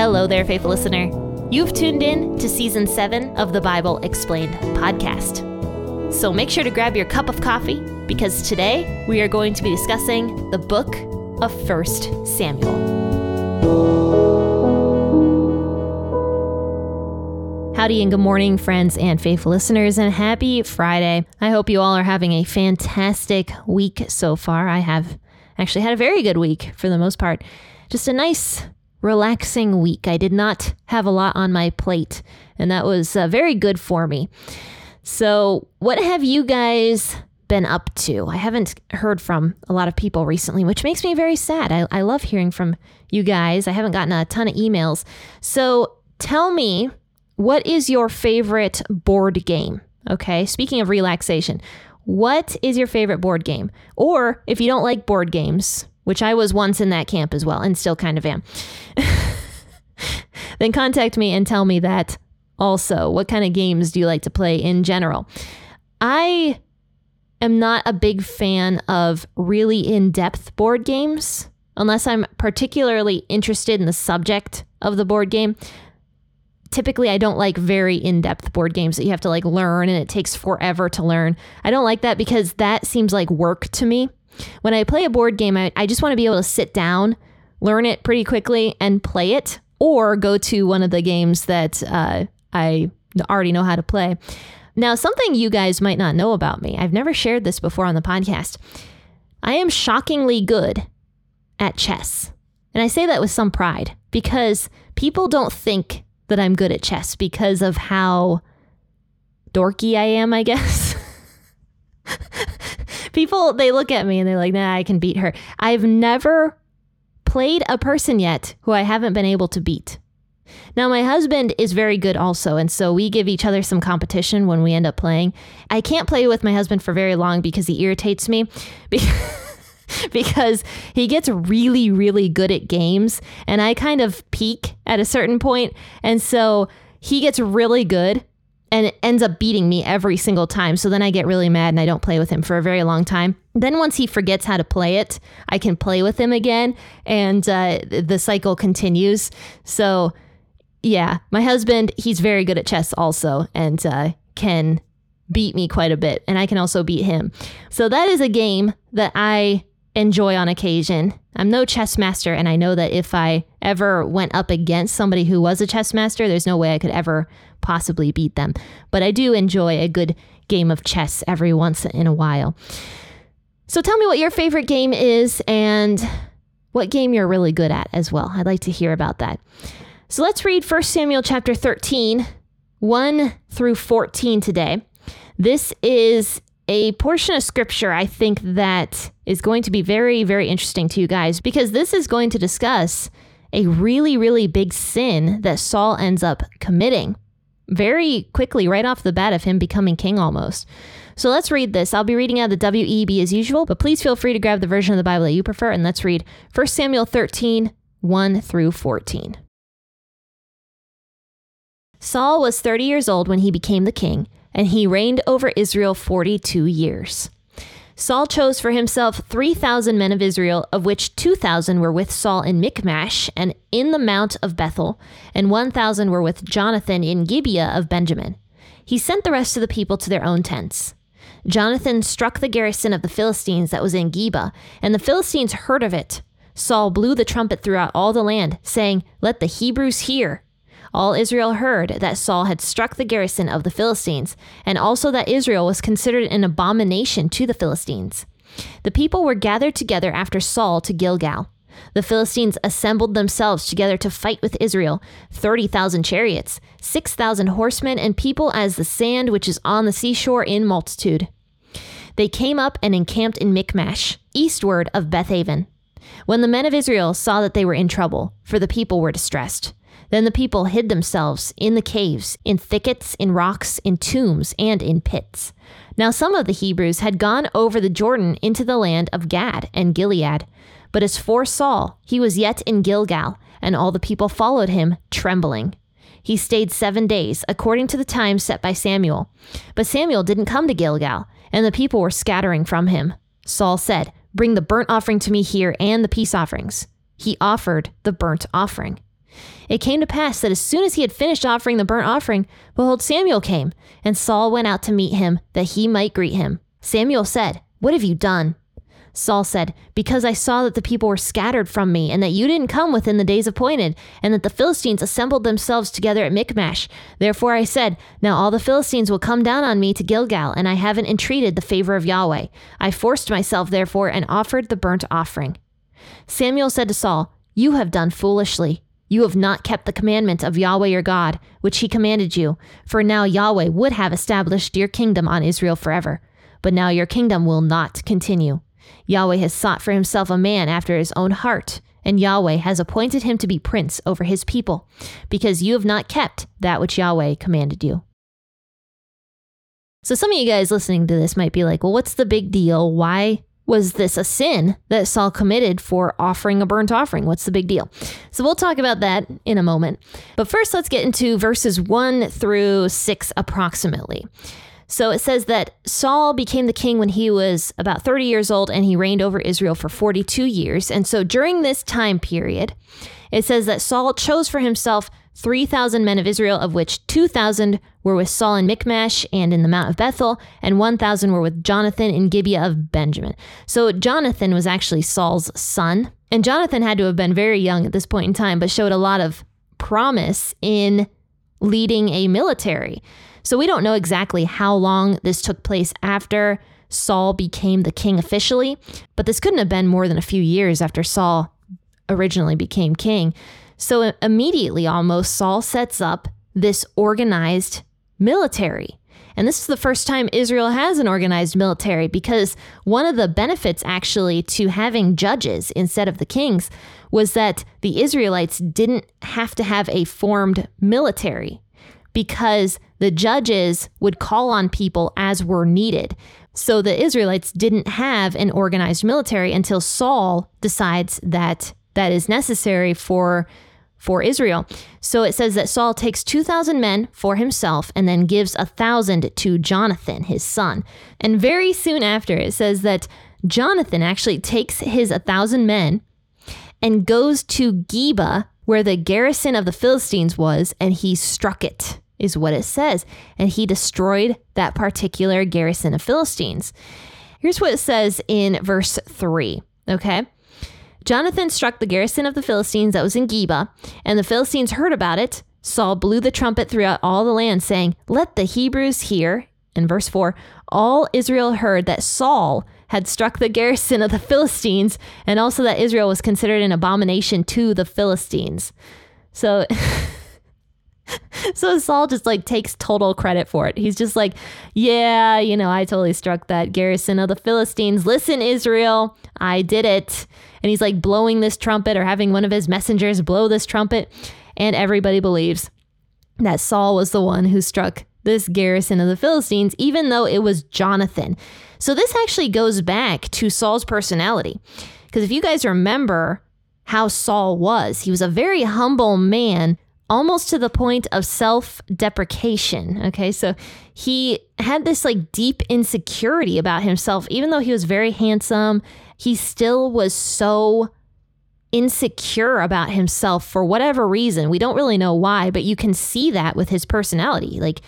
Hello there, faithful listener. You've tuned in to season seven of the Bible Explained podcast. So make sure to grab your cup of coffee because today we are going to be discussing the book of 1 Samuel. Howdy and good morning, friends and faithful listeners, and happy Friday. I hope you all are having a fantastic week so far. I have actually had a very good week for the most part. Just a nice, relaxing week. I did not have a lot on my plate, and that was uh, very good for me. So, what have you guys been up to? I haven't heard from a lot of people recently, which makes me very sad. I, I love hearing from you guys. I haven't gotten a ton of emails. So, tell me what is your favorite board game? Okay, speaking of relaxation, what is your favorite board game? Or if you don't like board games, which I was once in that camp as well and still kind of am, then contact me and tell me that also. What kind of games do you like to play in general? I am not a big fan of really in depth board games unless I'm particularly interested in the subject of the board game typically I don't like very in-depth board games that you have to like learn and it takes forever to learn. I don't like that because that seems like work to me. When I play a board game, I, I just want to be able to sit down, learn it pretty quickly, and play it, or go to one of the games that uh, I already know how to play. Now, something you guys might not know about me, I've never shared this before on the podcast. I am shockingly good at chess. And I say that with some pride because people don't think that I'm good at chess because of how dorky I am, I guess. People, they look at me and they're like, nah, I can beat her. I've never played a person yet who I haven't been able to beat. Now, my husband is very good also, and so we give each other some competition when we end up playing. I can't play with my husband for very long because he irritates me. because he gets really, really good at games, and I kind of peak at a certain point, and so he gets really good and it ends up beating me every single time. So then I get really mad and I don't play with him for a very long time. Then once he forgets how to play it, I can play with him again, and uh, the cycle continues. So yeah, my husband, he's very good at chess also, and uh, can beat me quite a bit, and I can also beat him. So that is a game that I enjoy on occasion. I'm no chess master, and I know that if I ever went up against somebody who was a chess master, there's no way I could ever possibly beat them. But I do enjoy a good game of chess every once in a while. So tell me what your favorite game is and what game you're really good at as well. I'd like to hear about that. So let's read 1 Samuel chapter 13, 1 through 14 today. This is a portion of scripture I think that is going to be very, very interesting to you guys because this is going to discuss a really, really big sin that Saul ends up committing very quickly, right off the bat, of him becoming king almost. So let's read this. I'll be reading out the WEB as usual, but please feel free to grab the version of the Bible that you prefer and let's read 1 Samuel 13, 1 through 14. Saul was 30 years old when he became the king and he reigned over Israel 42 years. Saul chose for himself 3,000 men of Israel, of which 2,000 were with Saul in Michmash and in the Mount of Bethel, and 1,000 were with Jonathan in Gibeah of Benjamin. He sent the rest of the people to their own tents. Jonathan struck the garrison of the Philistines that was in Geba, and the Philistines heard of it. Saul blew the trumpet throughout all the land, saying, Let the Hebrews hear. All Israel heard that Saul had struck the garrison of the Philistines, and also that Israel was considered an abomination to the Philistines. The people were gathered together after Saul to Gilgal. The Philistines assembled themselves together to fight with Israel 30,000 chariots, 6,000 horsemen, and people as the sand which is on the seashore in multitude. They came up and encamped in Michmash, eastward of Bethaven. When the men of Israel saw that they were in trouble, for the people were distressed, then the people hid themselves in the caves, in thickets, in rocks, in tombs, and in pits. Now some of the Hebrews had gone over the Jordan into the land of Gad and Gilead. But as for Saul, he was yet in Gilgal, and all the people followed him, trembling. He stayed seven days, according to the time set by Samuel. But Samuel didn't come to Gilgal, and the people were scattering from him. Saul said, Bring the burnt offering to me here and the peace offerings. He offered the burnt offering. It came to pass that as soon as he had finished offering the burnt offering, behold, Samuel came, and Saul went out to meet him, that he might greet him. Samuel said, What have you done? Saul said, Because I saw that the people were scattered from me, and that you didn't come within the days appointed, and that the Philistines assembled themselves together at Michmash. Therefore I said, Now all the Philistines will come down on me to Gilgal, and I haven't entreated the favor of Yahweh. I forced myself, therefore, and offered the burnt offering. Samuel said to Saul, You have done foolishly. You have not kept the commandment of Yahweh your God, which he commanded you. For now Yahweh would have established your kingdom on Israel forever. But now your kingdom will not continue. Yahweh has sought for himself a man after his own heart, and Yahweh has appointed him to be prince over his people, because you have not kept that which Yahweh commanded you. So, some of you guys listening to this might be like, well, what's the big deal? Why was this a sin that Saul committed for offering a burnt offering? What's the big deal? So we'll talk about that in a moment. But first, let's get into verses 1 through 6 approximately. So it says that Saul became the king when he was about 30 years old and he reigned over Israel for 42 years. And so during this time period, it says that Saul chose for himself 3,000 men of Israel, of which 2,000 were with Saul in Michmash and in the Mount of Bethel, and 1,000 were with Jonathan in Gibeah of Benjamin. So Jonathan was actually Saul's son. And Jonathan had to have been very young at this point in time, but showed a lot of promise in leading a military. So we don't know exactly how long this took place after Saul became the king officially, but this couldn't have been more than a few years after Saul originally became king. So immediately, almost, Saul sets up this organized military. And this is the first time Israel has an organized military because one of the benefits actually to having judges instead of the kings was that the Israelites didn't have to have a formed military because the judges would call on people as were needed. So the Israelites didn't have an organized military until Saul decides that that is necessary for for Israel. So it says that Saul takes 2,000 men for himself and then gives a thousand to Jonathan, his son. And very soon after, it says that Jonathan actually takes his 1,000 men and goes to Geba, where the garrison of the Philistines was, and he struck it, is what it says. And he destroyed that particular garrison of Philistines. Here's what it says in verse 3, okay? Jonathan struck the garrison of the Philistines that was in Geba, and the Philistines heard about it. Saul blew the trumpet throughout all the land, saying, Let the Hebrews hear. In verse 4, all Israel heard that Saul had struck the garrison of the Philistines, and also that Israel was considered an abomination to the Philistines. So. so Saul just like takes total credit for it. He's just like, yeah, you know, I totally struck that garrison of the Philistines. Listen, Israel, I did it. And he's like blowing this trumpet or having one of his messengers blow this trumpet. And everybody believes that Saul was the one who struck this garrison of the Philistines, even though it was Jonathan. So this actually goes back to Saul's personality. Because if you guys remember how Saul was, he was a very humble man almost to the point of self deprecation. Okay, so he had this like deep insecurity about himself, even though he was very handsome, he still was so insecure about himself for whatever reason. We don't really know why, but you can see that with his personality. Like,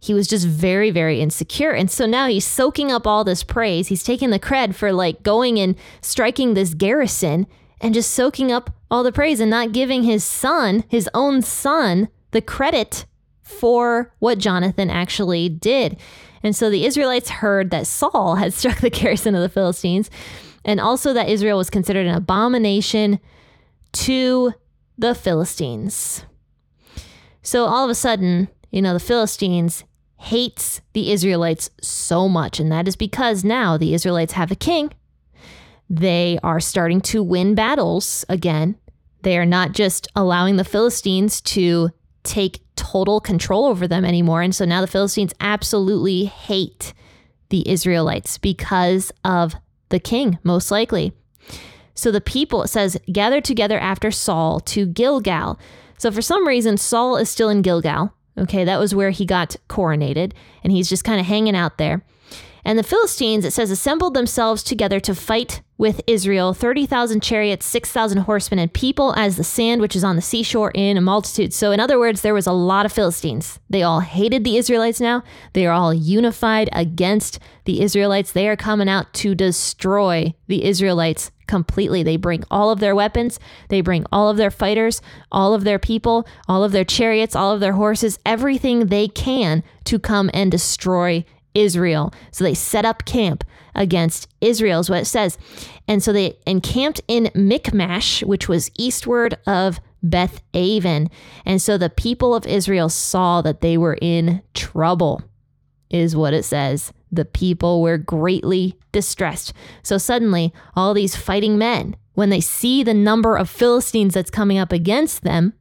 he was just very, very insecure. And so now he's soaking up all this praise. He's taking the cred for like going and striking this garrison and just soaking up all the praise and not giving his son, his own son, the credit for what Jonathan actually did. And so the Israelites heard that Saul had struck the garrison of the Philistines and also that Israel was considered an abomination to the Philistines. So all of a sudden, you know, the Philistines hates the Israelites so much and that is because now the Israelites have a king they are starting to win battles again. They are not just allowing the Philistines to take total control over them anymore. And so now the Philistines absolutely hate the Israelites because of the king, most likely. So the people, it says, gathered together after Saul to Gilgal. So for some reason, Saul is still in Gilgal. Okay, that was where he got coronated, and he's just kind of hanging out there. And the Philistines, it says, assembled themselves together to fight with Israel 30,000 chariots, 6,000 horsemen, and people as the sand which is on the seashore in a multitude. So, in other words, there was a lot of Philistines. They all hated the Israelites now. They are all unified against the Israelites. They are coming out to destroy the Israelites completely. They bring all of their weapons, they bring all of their fighters, all of their people, all of their chariots, all of their horses, everything they can to come and destroy Israel. So they set up camp against Israel, is what it says. And so they encamped in Michmash, which was eastward of Beth Aven. And so the people of Israel saw that they were in trouble, is what it says. The people were greatly distressed. So suddenly, all these fighting men, when they see the number of Philistines that's coming up against them,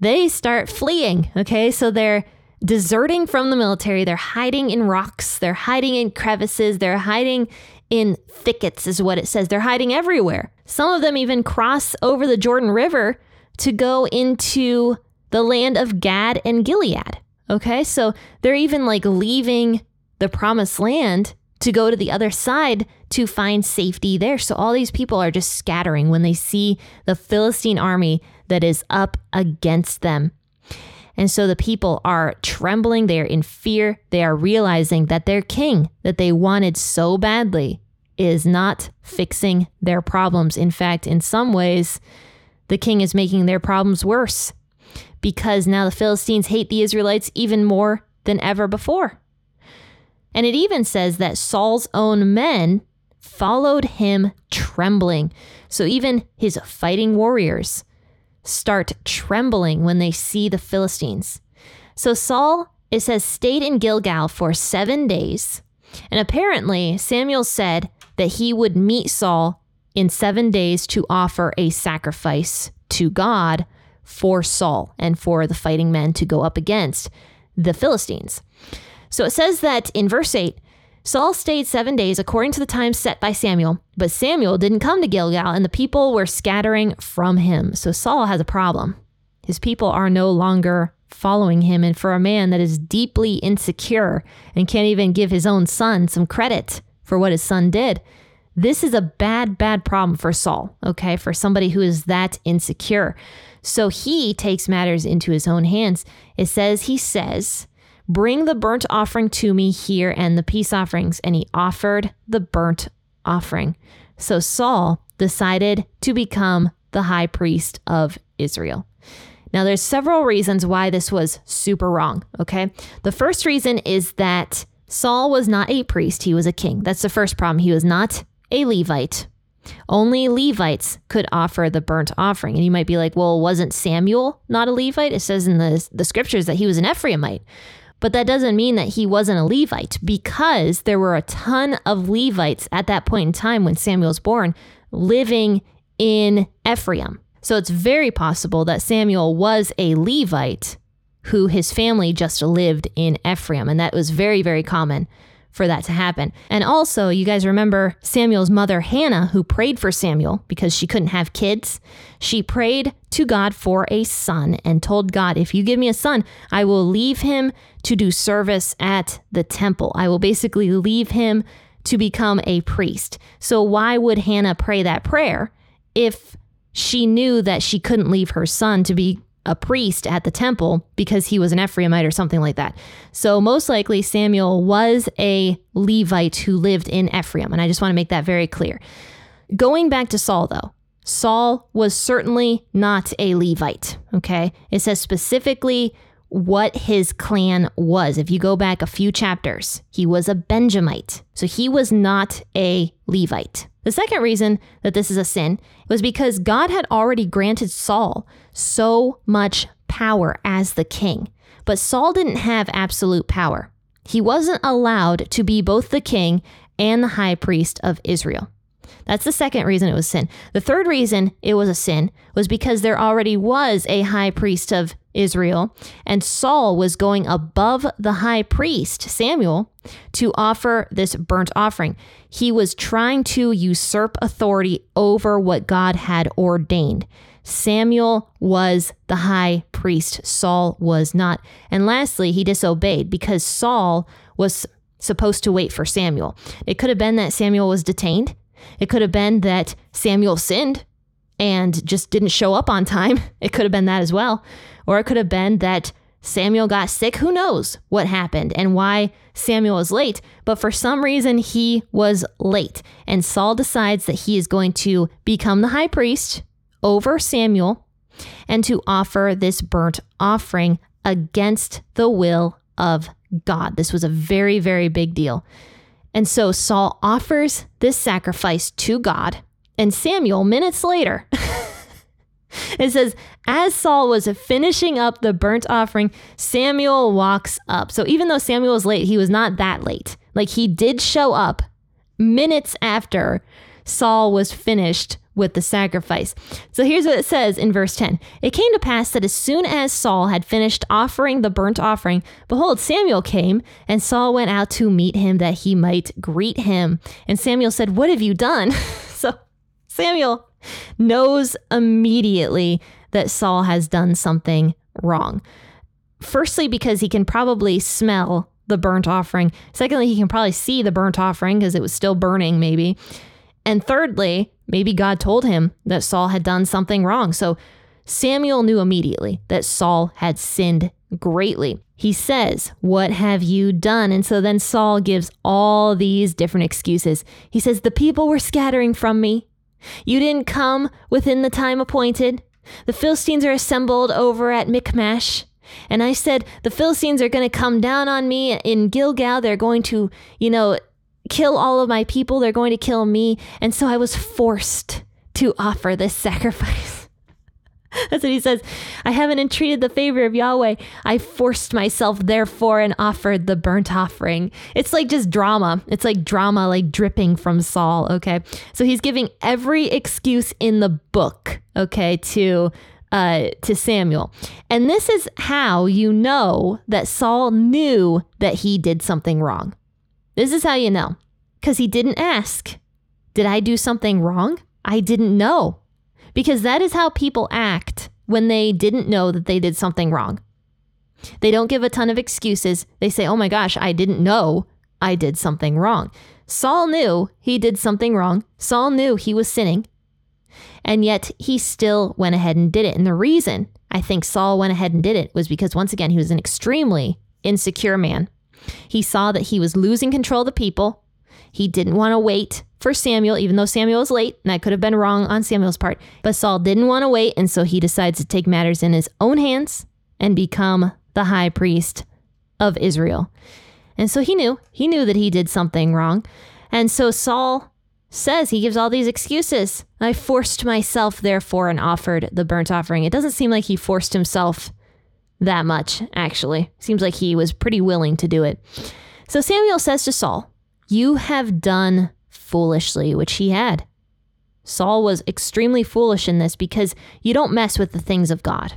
they start fleeing. Okay, so they're deserting from the military. They're hiding in rocks, they're hiding in crevices, they're hiding in thickets, is what it says. They're hiding everywhere. Some of them even cross over the Jordan River to go into the land of Gad and Gilead. Okay, so they're even like leaving the promised land to go to the other side to find safety there. So all these people are just scattering when they see the Philistine army that is up against them. And so the people are trembling, they are in fear, they are realizing that their king that they wanted so badly is not fixing their problems. In fact, in some ways, the king is making their problems worse because now the Philistines hate the Israelites even more than ever before. And it even says that Saul's own men followed him trembling. So even his fighting warriors start trembling when they see the Philistines. So Saul, it says, stayed in Gilgal for seven days. And apparently, Samuel said that he would meet Saul in seven days to offer a sacrifice to God for Saul and for the fighting men to go up against the Philistines. So it says that in verse 8, Saul stayed seven days according to the time set by Samuel, but Samuel didn't come to Gilgal, and the people were scattering from him. So Saul has a problem. His people are no longer following him, and for a man that is deeply insecure and can't even give his own son some credit for what his son did, this is a bad, bad problem for Saul, okay? For somebody who is that insecure. So he takes matters into his own hands. It says, he says, Bring the burnt offering to me here and the peace offerings. And he offered the burnt offering. So Saul decided to become the high priest of Israel. Now, there's several reasons why this was super wrong, okay? The first reason is that Saul was not a priest, he was a king. That's the first problem. He was not a Levite. Only Levites could offer the burnt offering. And you might be like, well, wasn't Samuel not a Levite? It says in the, the scriptures that he was an Ephraimite. But that doesn't mean that he wasn't a Levite because there were a ton of Levites at that point in time when Samuel was born living in Ephraim. So it's very possible that Samuel was a Levite who his family just lived in Ephraim. And that was very, very common for that to happen. And also, you guys remember Samuel's mother, Hannah, who prayed for Samuel because she couldn't have kids. She prayed to God for a son and told God, If you give me a son, I will leave him to do service at the temple. I will basically leave him to become a priest. So, why would Hannah pray that prayer if she knew that she couldn't leave her son to be a priest at the temple because he was an Ephraimite or something like that. So, most likely, Samuel was a Levite who lived in Ephraim. And I just want to make that very clear. Going back to Saul, though, Saul was certainly not a Levite. Okay. It says specifically what his clan was. If you go back a few chapters, he was a Benjamite. So he was not a Levite. The second reason that this is a sin was because God had already granted Saul so much power as the king. But Saul didn't have absolute power. He wasn't allowed to be both the king and the high priest of Israel. That's the second reason it was sin. The third reason it was a sin was because there already was a high priest of Israel, and Saul was going above the high priest, Samuel, to offer this burnt offering. He was trying to usurp authority over what God had ordained. Samuel was the high priest, Saul was not. And lastly, he disobeyed because Saul was supposed to wait for Samuel. It could have been that Samuel was detained It could have been that Samuel sinned and just didn't show up on time. It could have been that as well. Or it could have been that Samuel got sick. Who knows what happened and why Samuel was late? But for some reason, he was late. And Saul decides that he is going to become the high priest over Samuel and to offer this burnt offering against the will of God. This was a very, very big deal. And so Saul offers this sacrifice to God, and Samuel, minutes later, it says, as Saul was finishing up the burnt offering, Samuel walks up. So even though Samuel was late, he was not that late. Like he did show up minutes after Saul was finished with the sacrifice. So here's what it says in verse 10 It came to pass that as soon as Saul had finished offering the burnt offering, behold, Samuel came, and Saul went out to meet him that he might greet him. And Samuel said, What have you done? so Samuel knows immediately that Saul has done something wrong. Firstly, because he can probably smell the burnt offering. Secondly, he can probably see the burnt offering because it was still burning, maybe. And thirdly, maybe God told him that Saul had done something wrong. So Samuel knew immediately that Saul had sinned greatly. He says, What have you done? And so then Saul gives all these different excuses. He says, The people were scattering from me. You didn't come within the time appointed. The Philistines are assembled over at Michmash. And I said, The Philistines are going to come down on me in Gilgal. They're going to, you know, kill all of my people. They're going to kill me. And so I was forced to offer this sacrifice. That's what he says. I haven't entreated the favor of Yahweh. I forced myself, therefore, and offered the burnt offering. It's like just drama. It's like drama, like dripping from Saul. Okay. So he's giving every excuse in the book, okay, to uh, to Samuel. And this is how you know that Saul knew that he did something wrong. This is how you know. Because he didn't ask, Did I do something wrong? I didn't know because that is how people act when they didn't know that they did something wrong. They don't give a ton of excuses. They say, oh my gosh, I didn't know I did something wrong. Saul knew he did something wrong. Saul knew he was sinning. And yet he still went ahead and did it. And the reason I think Saul went ahead and did it was because, once again, he was an extremely insecure man. He saw that he was losing control of the people. He didn't want to wait for Samuel, even though Samuel was late, and I could have been wrong on Samuel's part. But Saul didn't want to wait, and so he decides to take matters in his own hands and become the high priest of Israel. And so he knew, he knew that he did something wrong. And so Saul says, he gives all these excuses. I forced myself, therefore, and offered the burnt offering. It doesn't seem like he forced himself that much, actually. Seems like he was pretty willing to do it. So Samuel says to Saul, You have done foolishly, which he had. Saul was extremely foolish in this because you don't mess with the things of God.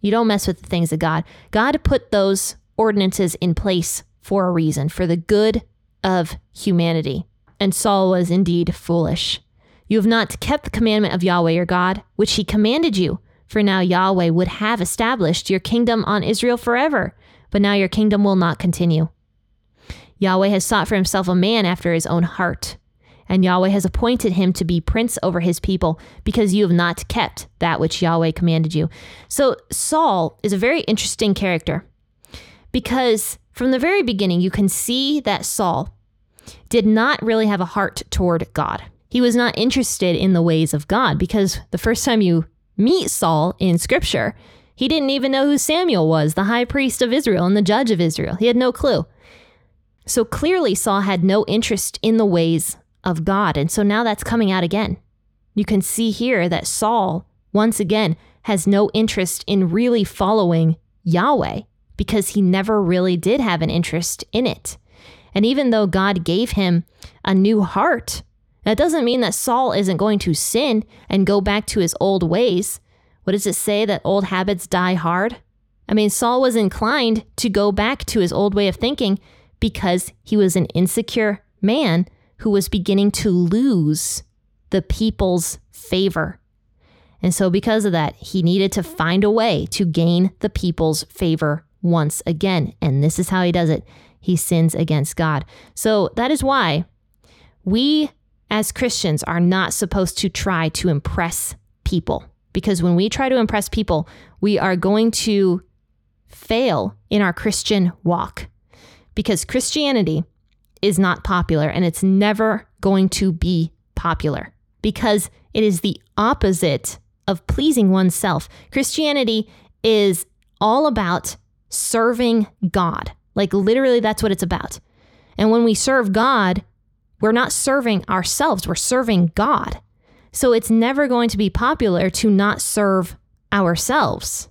You don't mess with the things of God. God put those ordinances in place for a reason, for the good of humanity. And Saul was indeed foolish. You have not kept the commandment of Yahweh your God, which he commanded you. For now Yahweh would have established your kingdom on Israel forever, but now your kingdom will not continue. Yahweh has sought for himself a man after his own heart. And Yahweh has appointed him to be prince over his people because you have not kept that which Yahweh commanded you. So Saul is a very interesting character because from the very beginning, you can see that Saul did not really have a heart toward God. He was not interested in the ways of God because the first time you meet Saul in scripture, he didn't even know who Samuel was, the high priest of Israel and the judge of Israel. He had no clue. So clearly, Saul had no interest in the ways of God. And so now that's coming out again. You can see here that Saul, once again, has no interest in really following Yahweh because he never really did have an interest in it. And even though God gave him a new heart, that doesn't mean that Saul isn't going to sin and go back to his old ways. What does it say that old habits die hard? I mean, Saul was inclined to go back to his old way of thinking because he was an insecure man who was beginning to lose the people's favor. And so, because of that, he needed to find a way to gain the people's favor once again. And this is how he does it he sins against God. So, that is why we as Christians are not supposed to try to impress people because when we try to impress people, we are going to fail in our Christian walk because Christianity is not popular and it's never going to be popular because it is the opposite of pleasing oneself. Christianity is all about serving God. Like literally, that's what it's about. And when we serve God, we're not serving ourselves, we're serving God. So it's never going to be popular to not serve ourselves.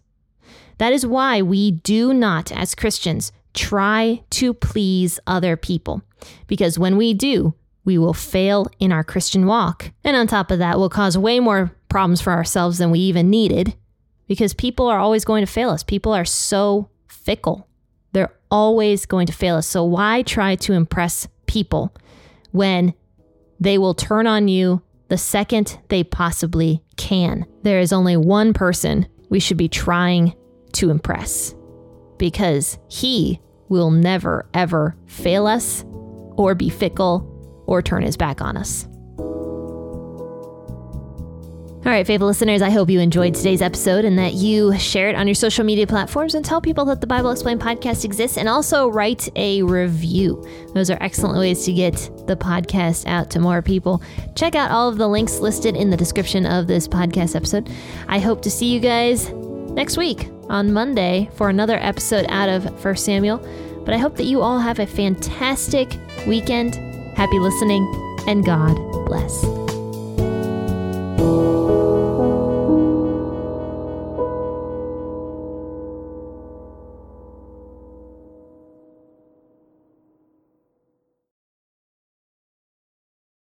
That is why we do not, as Christians, try to please other people. Because when we do, we will fail in our Christian walk. And on top of that, we'll cause way more problems for ourselves than we even needed because people are always going to fail us. People are so fickle. They're always going to fail us. So why try to impress people when they will turn on you the second they possibly can? There is only one person we should be trying to impress because he will never, ever fail us or be fickle or turn his back on us. All right, faithful listeners, I hope you enjoyed today's episode and that you share it on your social media platforms and tell people that the Bible Explained podcast exists and also write a review. Those are excellent ways to get the podcast out to more people. Check out all of the links listed in the description of this podcast episode. I hope to see you guys next week on Monday for another episode out of 1 Samuel. But I hope that you all have a fantastic weekend. Happy listening, and God bless.